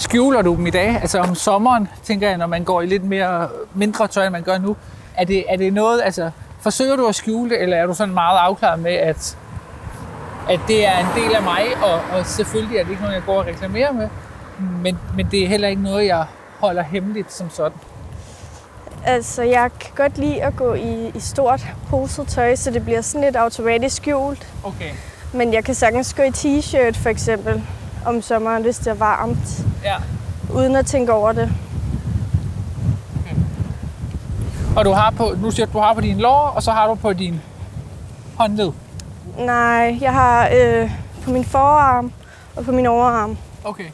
Skjuler du dem i dag? Altså om sommeren, tænker jeg, når man går i lidt mere mindre tøj, end man gør nu. Er det, er det noget, altså forsøger du at skjule det, eller er du sådan meget afklaret med, at, at det er en del af mig, og, og selvfølgelig er det ikke noget, jeg går og reklamerer med, men, men det er heller ikke noget, jeg holder hemmeligt som sådan. Altså, jeg kan godt lide at gå i, i stort poset tøj, så det bliver sådan lidt automatisk skjult. Okay. Men jeg kan sagtens gå i t-shirt, for eksempel, om sommeren, hvis det er varmt, Ja. uden at tænke over det. Og du har på, nu siger du, du har på din lår, og så har du på din håndled. Nej, jeg har øh, på min forarm og på min overarm. Okay.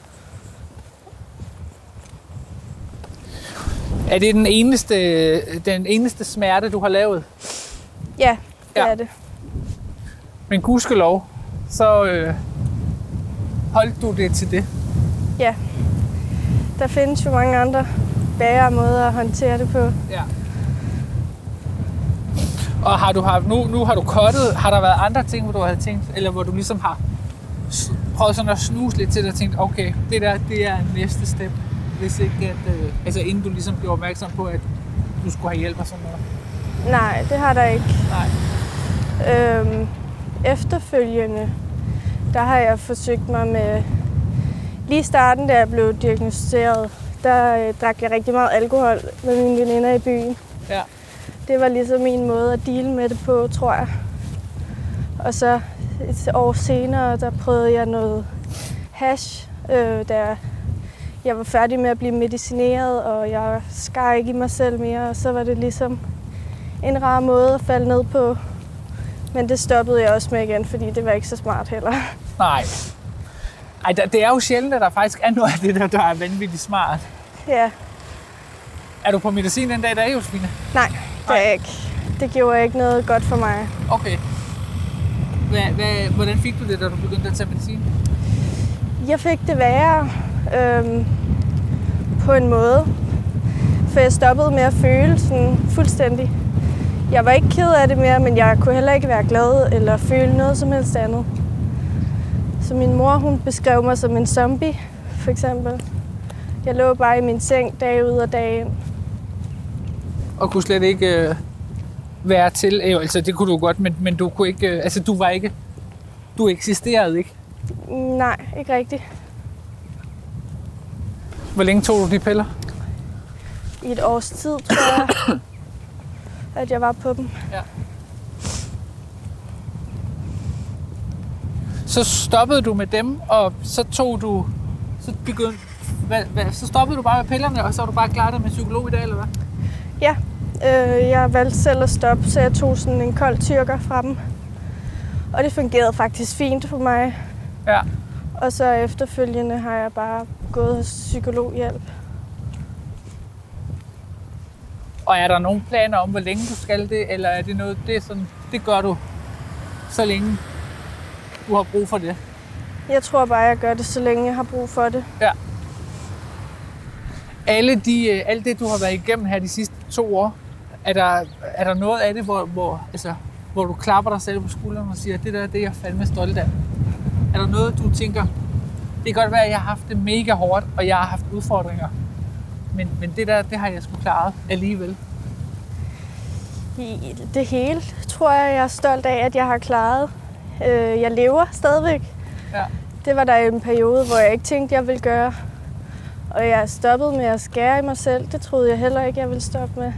Er det den eneste, den eneste smerte, du har lavet? Ja, det ja. er det. Men gudskelov, så øh, holdt du det til det. Ja. Der findes jo mange andre værre måder at håndtere det på. Ja. Og har du haft, nu, nu har du kottet, har der været andre ting, hvor du havde tænkt, eller hvor du ligesom har prøvet sådan at snuse lidt til det og tænkt, okay, det der, det er næste step, hvis ikke at, øh, altså inden du ligesom blev opmærksom på, at du skulle have hjælp og sådan noget. Nej, det har der ikke. Nej. Øhm, efterfølgende, der har jeg forsøgt mig med... Lige i starten, da jeg blev diagnosticeret, der øh, drak jeg rigtig meget alkohol med mine veninder i byen. Ja. Det var ligesom min måde at deale med det på, tror jeg. Og så et år senere, der prøvede jeg noget hash, øh, da jeg var færdig med at blive medicineret, og jeg skar ikke i mig selv mere, og så var det ligesom en rar måde at falde ned på. Men det stoppede jeg også med igen, fordi det var ikke så smart heller. Nej. Ej, der- det er jo sjældent, at der faktisk er noget af det der, der er vanvittigt smart. Ja, Er du på medicin den dag i dag, Josefine? nej, det er jeg ikke. Det gjorde ikke noget godt for mig. Okay. Hvad, hvad, hvordan fik du det, da du begyndte at tage medicin? Jeg fik det værre øhm, på en måde, for jeg stoppede med at føle sådan fuldstændig. Jeg var ikke ked af det mere, men jeg kunne heller ikke være glad eller føle noget som helst andet. Så min mor hun beskrev mig som en zombie, for eksempel. Jeg lå bare i min seng dag ud og dag ind. Og kunne slet ikke øh, være til, øh, altså det kunne du godt, men, men du kunne ikke, øh, altså du var ikke, du eksisterede ikke. Nej, ikke rigtigt. Hvor længe tog du de piller? I et års tid, tror jeg, at jeg var på dem. Så stoppede du med dem, og så tog du, så begyndte, hvad, hvad, så stoppede du bare med pillerne, og så var du bare klar med psykolog i dag, eller hvad? Ja, øh, jeg valgte selv at stoppe, så jeg tog sådan en kold tyrker fra dem. Og det fungerede faktisk fint for mig. Ja. Og så efterfølgende har jeg bare gået hos psykologhjælp. Og er der nogen planer om, hvor længe du skal det, eller er det noget, det, sådan, det gør du, så længe du har brug for det? Jeg tror bare, jeg gør det, så længe jeg har brug for det. alle de, øh, alt det, du har været igennem her de sidste to år, er der, er der noget af det, hvor, hvor, altså, hvor du klapper dig selv på skulderen og siger, det der det er jeg fandme stolt af? Er der noget, du tænker, det kan godt være, at jeg har haft det mega hårdt, og jeg har haft udfordringer, men, men det der, det har jeg sgu klaret alligevel. Det hele tror jeg, jeg er stolt af, at jeg har klaret. Øh, jeg lever stadigvæk. Ja. Det var der en periode, hvor jeg ikke tænkte, jeg ville gøre. Og jeg stoppede med at skære i mig selv. Det troede jeg heller ikke, jeg ville stoppe med.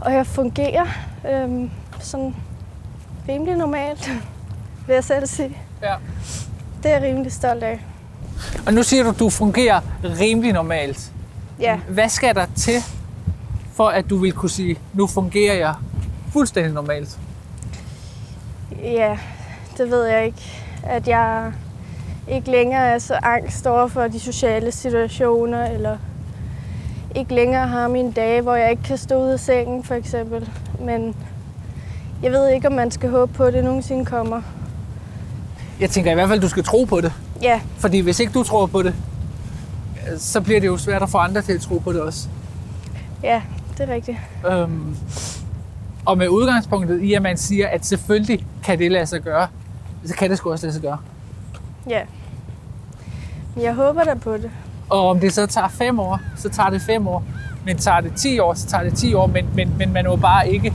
Og jeg fungerer øhm, sådan rimelig normalt, vil jeg selv sige. Ja. Det er jeg rimelig stolt af. Og nu siger du, at du fungerer rimelig normalt. Ja, Hvad skal der til, for at du vil kunne sige, nu fungerer jeg fuldstændig normalt? Ja, det ved jeg ikke. At jeg ikke længere er så angst over for de sociale situationer, eller ikke længere har mine dage, hvor jeg ikke kan stå ud af sengen, for eksempel. Men jeg ved ikke, om man skal håbe på, at det nogensinde kommer. Jeg tænker i hvert fald, at du skal tro på det. Ja, Fordi hvis ikke du tror på det, så bliver det jo svært at få andre til at tro på det også. ja, det er rigtigt. Øhm, og med udgangspunktet i, at man siger, at selvfølgelig kan det lade sig gøre, så kan det sgu også lade sig gøre. Ja. Men jeg håber da på det. Og om det så tager fem år, så tager det fem år. Men tager det 10 år, så tager det 10 år. Men, men, men man må bare ikke...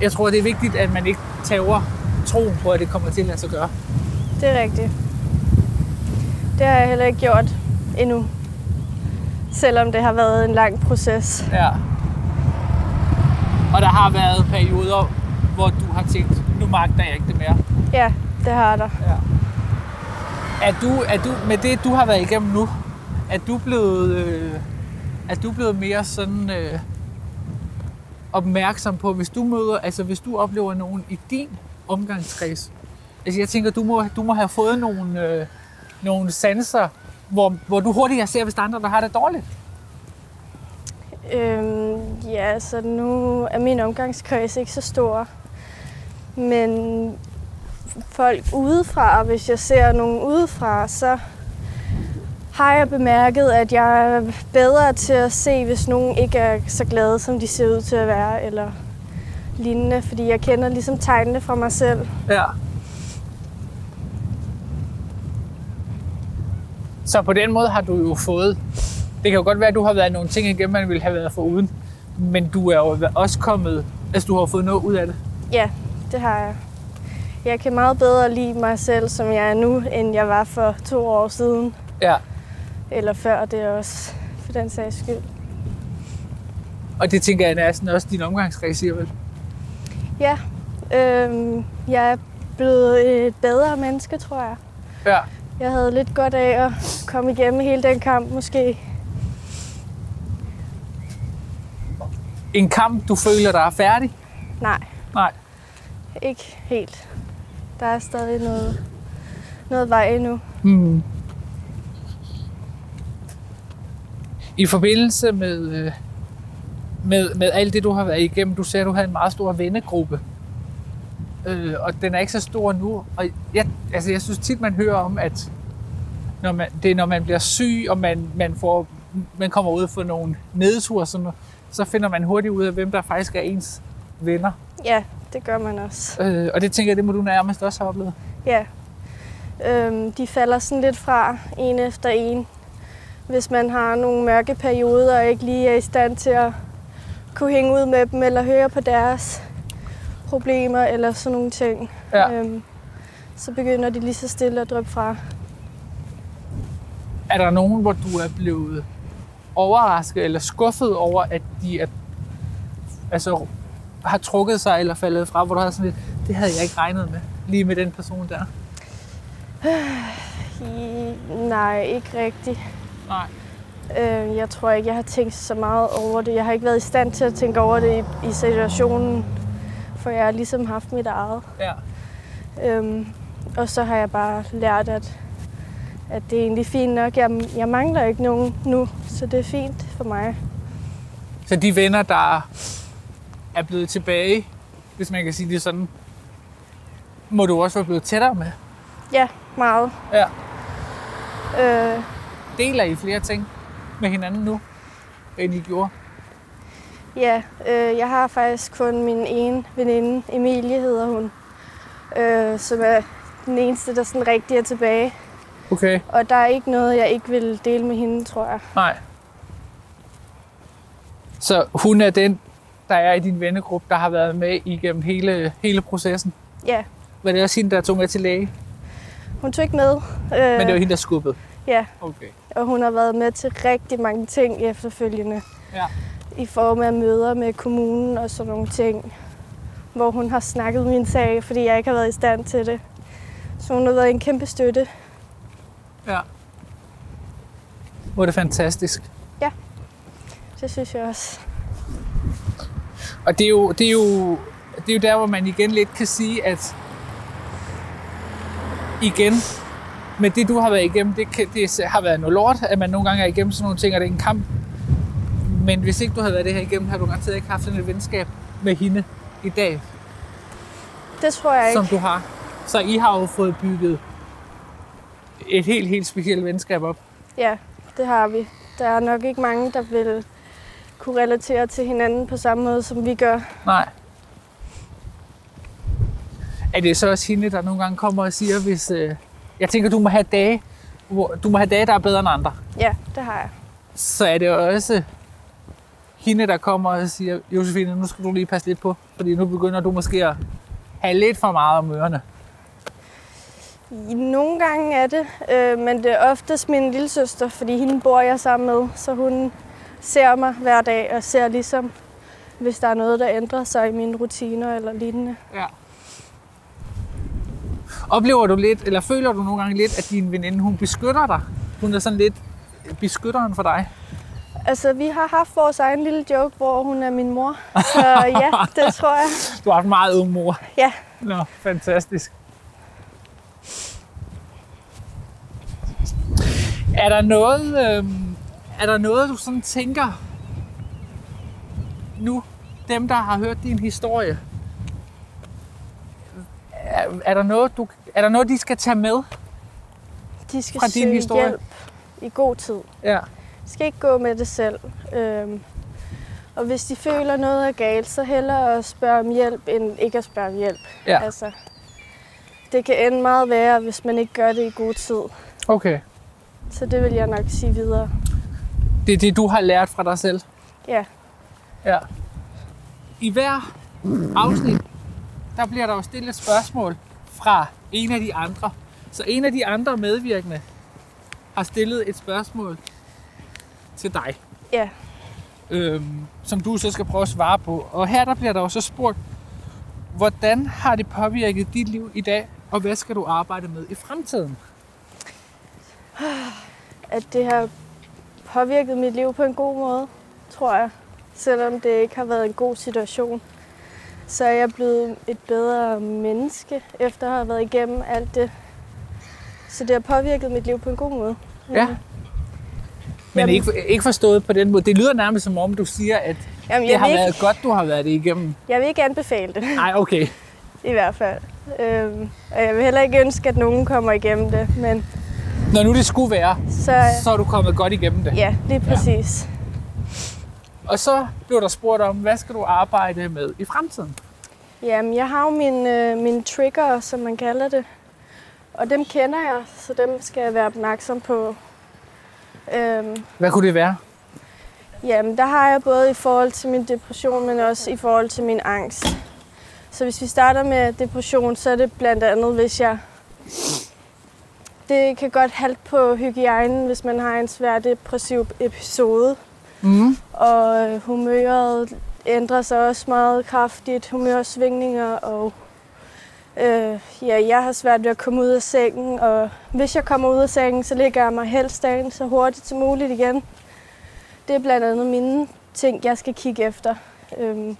Jeg tror, det er vigtigt, at man ikke tager troen på, at det kommer til at lade sig gøre. Det er rigtigt. Det har jeg heller ikke gjort endnu. Selvom det har været en lang proces. Ja. Og der har været perioder, hvor du har tænkt, nu magter jeg ikke det mere. Ja, det har der. Ja. Er du, er du, med det, du har været igennem nu, er du blevet, øh, er du blevet mere sådan øh, opmærksom på, hvis du møder, altså hvis du oplever nogen i din omgangskreds, altså jeg tænker, du må, du må have fået nogle, øh, nogle sanser, hvor, hvor du hurtigere ser, hvis der er andre, der har det dårligt. Øhm, ja, så nu er min omgangskreds ikke så stor. Men folk udefra, hvis jeg ser nogen udefra, så har jeg bemærket, at jeg er bedre til at se, hvis nogen ikke er så glade, som de ser ud til at være, eller lignende, fordi jeg kender ligesom tegnene fra mig selv. Ja. Så på den måde har du jo fået... Det kan jo godt være, at du har været nogle ting igennem, man ville have været for uden. Men du er jo også kommet... Altså, du har fået noget ud af det. Ja, det har jeg. Jeg kan meget bedre lide mig selv, som jeg er nu, end jeg var for to år siden. Ja. Eller før det også, for den sags skyld. Og det tænker jeg næsten også din omgangskreds siger vel? Ja, øhm, jeg er blevet et bedre menneske, tror jeg. Ja. Jeg havde lidt godt af at komme igennem hele den kamp, måske. En kamp, du føler, der er færdig? Nej, Nej. ikke helt. Der er stadig noget, noget vej endnu. Hmm. I forbindelse med, øh, med, med alt det, du har været igennem, du sagde, at du havde en meget stor vennegruppe. Øh, og den er ikke så stor nu. Og jeg, altså, jeg synes tit, man hører om, at når man, det er, når man bliver syg, og man, man, får, man kommer ud for nogle nedture, sådan noget, så finder man hurtigt ud af, hvem der faktisk er ens venner. Ja, det gør man også. Øh, og det tænker jeg, det må du nærmest også have oplevet. Ja. Øhm, de falder sådan lidt fra en efter en. Hvis man har nogle mørke perioder og ikke lige er i stand til at kunne hænge ud med dem eller høre på deres problemer eller sådan nogle ting. Ja. Øhm, så begynder de lige så stille at dryppe fra. Er der nogen, hvor du er blevet overrasket eller skuffet over, at de er, altså, har trukket sig eller faldet fra, hvor du har sådan lidt, det havde jeg ikke regnet med, lige med den person der? I, nej, ikke rigtigt. Nej. Øh, jeg tror ikke, jeg har tænkt så meget over det. Jeg har ikke været i stand til at tænke over det i, i situationen, for jeg har ligesom haft mit eget. Ja. Øhm, og så har jeg bare lært, at, at det er egentlig fint nok. Jeg, jeg mangler ikke nogen nu, så det er fint for mig. Så de venner, der er blevet tilbage, hvis man kan sige det sådan, må du også være blevet tættere med. Ja, meget. Ja. Øh, Deler I flere ting? med hinanden nu, end I gjorde? Ja, øh, jeg har faktisk kun min ene veninde, Emilie hedder hun, øh, som er den eneste, der sådan rigtig er tilbage. Okay. Og der er ikke noget, jeg ikke vil dele med hende, tror jeg. Nej. Så hun er den, der er i din vennegruppe, der har været med igennem hele, hele processen? Ja, Var det også hende, der tog med til læge? hun tog ikke med. Øh, Men det var hende, der skubbede? Ja, Okay. og hun har været med til rigtig mange ting efterfølgende. Ja. I form af møder med kommunen og sådan nogle ting. Hvor hun har snakket min sag, fordi jeg ikke har været i stand til det. Så hun har været en kæmpe støtte. Ja. Hvor er det fantastisk. Det synes jeg også. Og det er jo, det er jo, det er jo der, hvor man igen lidt kan sige, at igen, med det du har været igennem, det, kan, det har været noget lort, at man nogle gange er igennem sådan nogle ting, og det er en kamp. Men hvis ikke du havde været det her igennem, har du garanteret ikke haft sådan et venskab med hende i dag, Det tror jeg ikke. som du har. Så I har jo fået bygget et helt, helt specielt venskab op. Ja, det har vi. Der er nok ikke mange, der vil kunne relatere til hinanden på samme måde, som vi gør. Nej. Er det så også hende, der nogle gange kommer og siger, hvis... Øh, jeg tænker, du må have dage, hvor, du må have dage, der er bedre end andre. Ja, det har jeg. Så er det også hende, der kommer og siger, Josefine, nu skal du lige passe lidt på, fordi nu begynder du måske at have lidt for meget om ørerne. Nogle gange er det, øh, men det er oftest min lille søster, fordi hende bor jeg sammen med, så hun ser mig hver dag og ser ligesom, hvis der er noget, der ændrer sig i mine rutiner eller lignende. Ja. Oplever du lidt, eller føler du nogle gange lidt, at din veninde, hun beskytter dig? Hun er sådan lidt beskytteren for dig. Altså, vi har haft vores egen lille joke, hvor hun er min mor. Så ja, det tror jeg. Du har haft en meget ung mor. Ja. Nå, fantastisk. Er der noget, øhm, er der noget, du sådan tænker nu, dem der har hørt din historie, er, er, der noget, du, er der noget, de skal tage med? De skal Fra din søge historie? hjælp i god tid. Ja. De skal ikke gå med det selv. Øhm, og hvis de føler noget er galt, så hellere at spørge om hjælp, end ikke at spørge om hjælp. Ja. Altså, det kan ende meget værre, hvis man ikke gør det i god tid. Okay. Så det vil jeg nok sige videre. Det er det, du har lært fra dig selv? Ja. Ja. I hver afsnit, der bliver der jo stillet et spørgsmål fra en af de andre. Så en af de andre medvirkende har stillet et spørgsmål til dig, Ja. øhm, som du så skal prøve at svare på. Og her der bliver der jo så spurgt, hvordan har det påvirket dit liv i dag, og hvad skal du arbejde med i fremtiden? At det har påvirket mit liv på en god måde, tror jeg. Selvom det ikke har været en god situation. Så er jeg blevet et bedre menneske, efter at have været igennem alt det. Så det har påvirket mit liv på en god måde. Ja. Mm. Men Jamen- ikke, ikke forstået på den måde. Det lyder nærmest som om, du siger, at Jamen, det har vil været ikke, godt, du har været det igennem. jeg vil ikke anbefale det. Nej, okay. I hvert fald. Øhm, og jeg vil heller ikke ønske, at nogen kommer igennem det, men Når nu det skulle være, så så er du kommet godt igennem det. ja, lige præcis. Og så blev der spurgt om, hvad skal du arbejde med i fremtiden? Jamen, jeg har jo mine, øh, mine trigger, som man kalder det. Og dem kender jeg, så dem skal jeg være opmærksom på. Øhm, Hvad kunne det være? jamen, der har jeg både i forhold til min depression, men også i forhold til min angst. Så hvis vi starter med depression, så er det blandt andet, hvis jeg... Det kan godt halte på hygiejnen, hvis man har en svær depressiv episode. Mm. Og øh, humøret ændrer sig også meget kraftigt, humørsvingninger, og øh, ja, jeg har svært ved at komme ud af sengen, og hvis jeg kommer ud af sengen, så ligger jeg mig helst dagen så hurtigt som muligt igen. Det er blandt andet mine ting, jeg skal kigge efter. Øhm,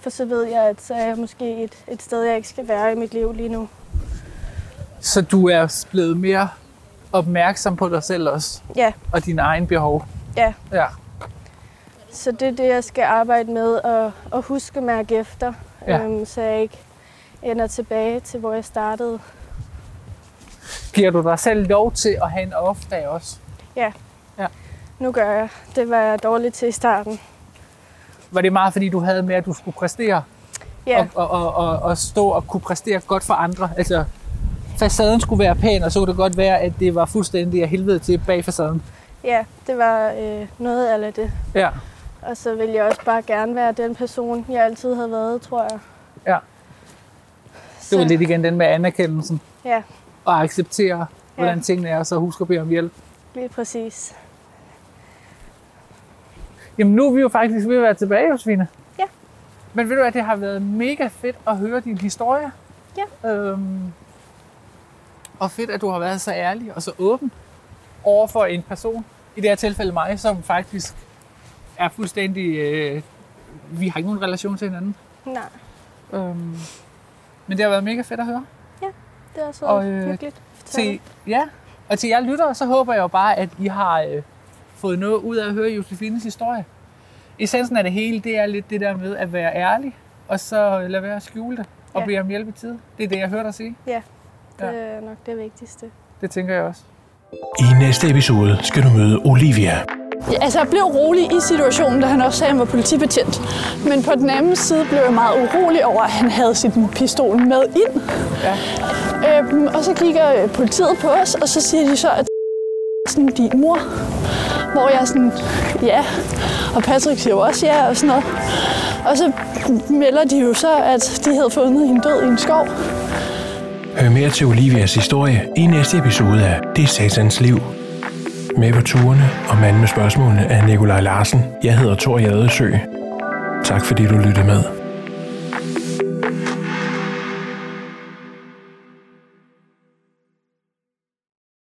for så ved jeg, at så er jeg måske et, et sted, jeg ikke skal være i mit liv lige nu. Så du er blevet mere opmærksom på dig selv også, Ja, og dine egne behov. Ja. ja. så det er det, jeg skal arbejde med, og, og huske mærke efter, Ja. øhm, så jeg ikke ender tilbage til, hvor jeg startede. Giver du dig selv lov til at have en off-dag også? nu gør jeg. Det var jeg dårlig til i starten. Var det meget, fordi du havde med, at du skulle præstere? Ja, Og, og, og, og, og stå og kunne præstere godt for andre? Altså, facaden skulle være pæn, og så kunne det godt være, at det var fuldstændig af helvede til bag facaden. ja det var øh, noget af det. Ja. Og så ville jeg også bare gerne være den person, jeg altid havde været, tror jeg. Ja. Det var lidt igen den med anerkendelsen Ja, og acceptere, hvordan Ja. tingene er, og så husk at bede om hjælp. lige præcis. Jamen nu er vi jo faktisk ved at være tilbage, Josefine. Ja. Men ved du hvad, det har været mega fedt at høre din historie. Ja. Øhm, og fedt, at du har været så ærlig og så åben over for en person, i det her tilfælde mig, som faktisk er fuldstændig... Øh, vi har ikke nogen relation til hinanden. Nej, Øhm, men det har været mega fedt at høre. det er så Og, øh, hyggeligt. Til, ja, og til jer lyttere, så håber jeg jo bare, at I har øh, fået noget ud af at høre Josefines historie. Essensen af det hele, det er lidt det der med at være ærlig, og så lade være at skjule det, og Ja. bede om hjælp i tid. Det er det, jeg hørte dig sige. Ja, det Ja. er nok det vigtigste. Det tænker jeg også. I næste episode skal du møde Olivia. Ja, altså, jeg blev rolig i situationen, da han også sagde, at han var politibetjent. Men på den anden side blev jeg meget urolig over, at han havde sin pistol med ind. Ja. Øhm, og så kigger politiet på os, og så siger de så, at sådan din mor. Hvor jeg er sådan, ja. Og Patrick siger jo også ja, og sådan noget. Og så melder de jo så, at de havde fundet hende død i en skov. Hør mere til Olivias historie i næste episode af Det er Satans Liv. Med på turene og manden med spørgsmålene er Nikolaj Larsen. Jeg hedder Thor Jadesø. Tak fordi du lyttede med.